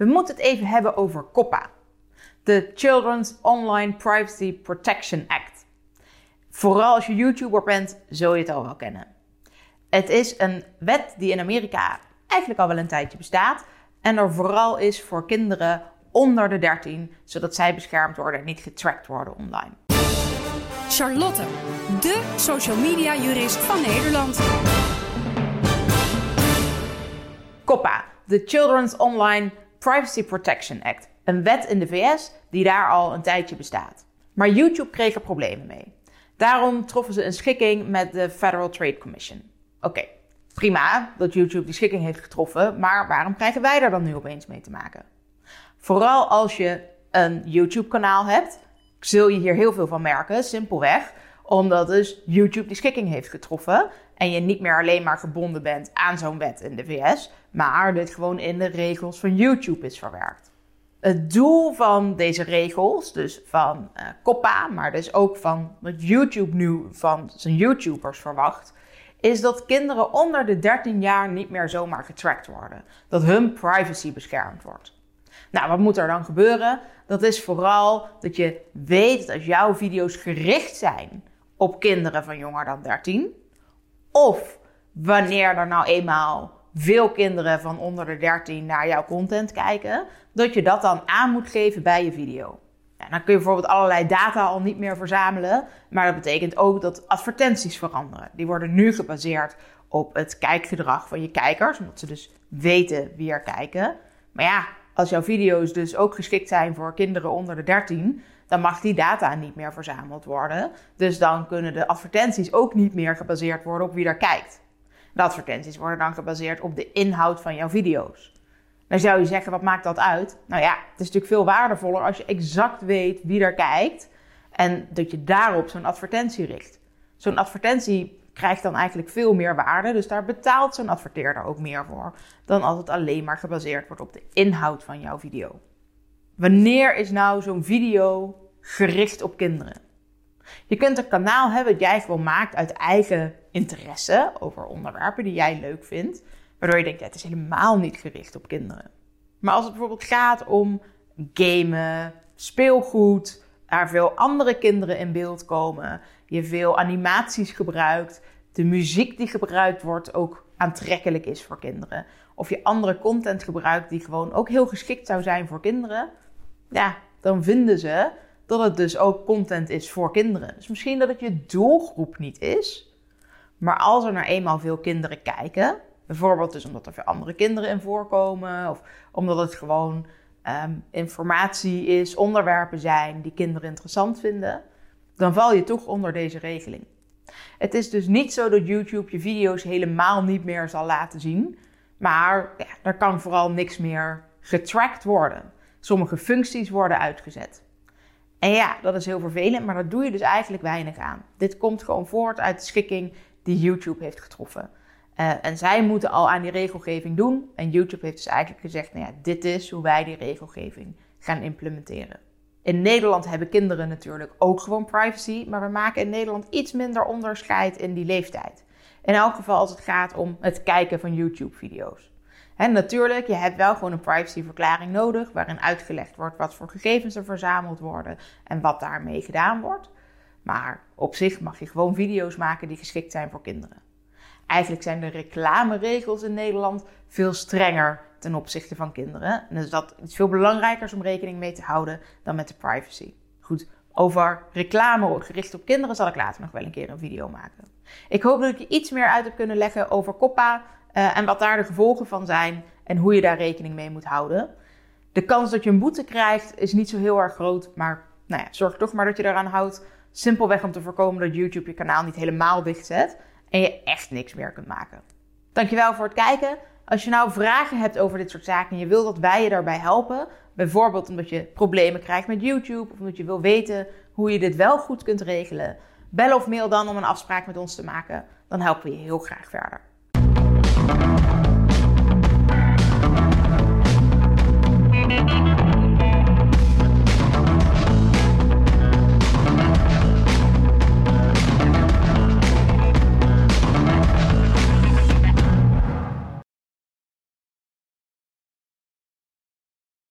We moeten het even hebben over COPPA, de Children's Online Privacy Protection Act. Vooral als je YouTuber bent, zul je het al wel kennen. Het is een wet die in Amerika eigenlijk al wel een tijdje bestaat en er vooral is voor kinderen onder de 13, zodat zij beschermd worden en niet getracked worden online. Charlotte, de social media jurist van Nederland. COPPA, de Children's Online Privacy Protection Act. Een wet in de VS die daar al een tijdje bestaat. Maar YouTube kreeg er problemen mee. Daarom troffen ze een schikking met de Federal Trade Commission. Oké, prima dat YouTube die schikking heeft getroffen, maar waarom krijgen wij daar dan nu opeens mee te maken? Vooral als je een YouTube-kanaal hebt, zul je hier heel veel van merken, simpelweg omdat dus YouTube die schikking heeft getroffen en je niet meer alleen maar gebonden bent aan zo'n wet in de VS, maar dit gewoon in de regels van YouTube is verwerkt. Het doel van deze regels, dus van uh, COPPA, maar dus ook van wat YouTube nu van zijn YouTubers verwacht, is dat kinderen onder de 13 jaar niet meer zomaar getracked worden. Dat hun privacy beschermd wordt. Nou, wat moet er dan gebeuren? Dat is vooral dat je weet dat als jouw video's gericht zijn op kinderen van jonger dan 13, of wanneer er nou eenmaal veel kinderen van onder de 13 naar jouw content kijken, dat je dat dan aan moet geven bij je video. Dan kun je bijvoorbeeld allerlei data al niet meer verzamelen, maar dat betekent ook dat advertenties veranderen. Die worden nu gebaseerd op het kijkgedrag van je kijkers, omdat ze dus weten wie er kijken. Maar ja, als jouw video's dus ook geschikt zijn voor kinderen onder de 13, dan mag die data niet meer verzameld worden. Dus dan kunnen de advertenties ook niet meer gebaseerd worden op wie er kijkt. De advertenties worden dan gebaseerd op de inhoud van jouw video's. Dan zou je zeggen, wat maakt dat uit? Nou ja, het is natuurlijk veel waardevoller als je exact weet wie er kijkt en dat je daarop zo'n advertentie richt. Zo'n advertentie krijgt dan eigenlijk veel meer waarde, dus daar betaalt zo'n adverteerder ook meer voor dan als het alleen maar gebaseerd wordt op de inhoud van jouw video. Wanneer is nou zo'n video gericht op kinderen? Je kunt een kanaal hebben dat jij gewoon maakt uit eigen interesse over onderwerpen die jij leuk vindt, waardoor je denkt, ja, het is helemaal niet gericht op kinderen. Maar als het bijvoorbeeld gaat om gamen, speelgoed, er veel andere kinderen in beeld komen, je veel animaties gebruikt, de muziek die gebruikt wordt ook aantrekkelijk is voor kinderen, of je andere content gebruikt die gewoon ook heel geschikt zou zijn voor kinderen, ja, dan vinden ze dat het dus ook content is voor kinderen. Dus misschien dat het je doelgroep niet is, maar als er nou eenmaal veel kinderen kijken, bijvoorbeeld dus omdat er veel andere kinderen in voorkomen, of omdat het gewoon ehm, informatie is, onderwerpen zijn die kinderen interessant vinden, dan val je toch onder deze regeling. Het is dus niet zo dat YouTube je video's helemaal niet meer zal laten zien, maar ja, er kan vooral niks meer getracked worden. Sommige functies worden uitgezet. En ja, dat is heel vervelend, maar daar doe je dus eigenlijk weinig aan. Dit komt gewoon voort uit de schikking die YouTube heeft getroffen. Uh, en zij moeten al aan die regelgeving doen. En YouTube heeft dus eigenlijk gezegd: nou ja, dit is hoe wij die regelgeving gaan implementeren. In Nederland hebben kinderen natuurlijk ook gewoon privacy, maar we maken in Nederland iets minder onderscheid in die leeftijd. In elk geval als het gaat om het kijken van YouTube-video's. En natuurlijk, je hebt wel gewoon een privacyverklaring nodig, waarin uitgelegd wordt wat voor gegevens er verzameld worden en wat daarmee gedaan wordt. Maar op zich mag je gewoon video's maken die geschikt zijn voor kinderen. Eigenlijk zijn de reclameregels in Nederland veel strenger ten opzichte van kinderen. En dus dat is veel belangrijker om rekening mee te houden dan met de privacy. Goed, over reclame gericht op kinderen zal ik later nog wel een keer een video maken. Ik hoop dat ik je iets meer uit heb kunnen leggen over COPPA uh, en wat daar de gevolgen van zijn en hoe je daar rekening mee moet houden. De kans dat je een boete krijgt is niet zo heel erg groot, maar nou ja, zorg toch maar dat je eraan houdt. Simpelweg om te voorkomen dat YouTube je kanaal niet helemaal dichtzet en je echt niks meer kunt maken. Dankjewel voor het kijken. Als je nou vragen hebt over dit soort zaken en je wilt dat wij je daarbij helpen, bijvoorbeeld omdat je problemen krijgt met YouTube of omdat je wil weten hoe je dit wel goed kunt regelen, bel of mail dan om een afspraak met ons te maken. Dan helpen we je heel graag verder. Thank you.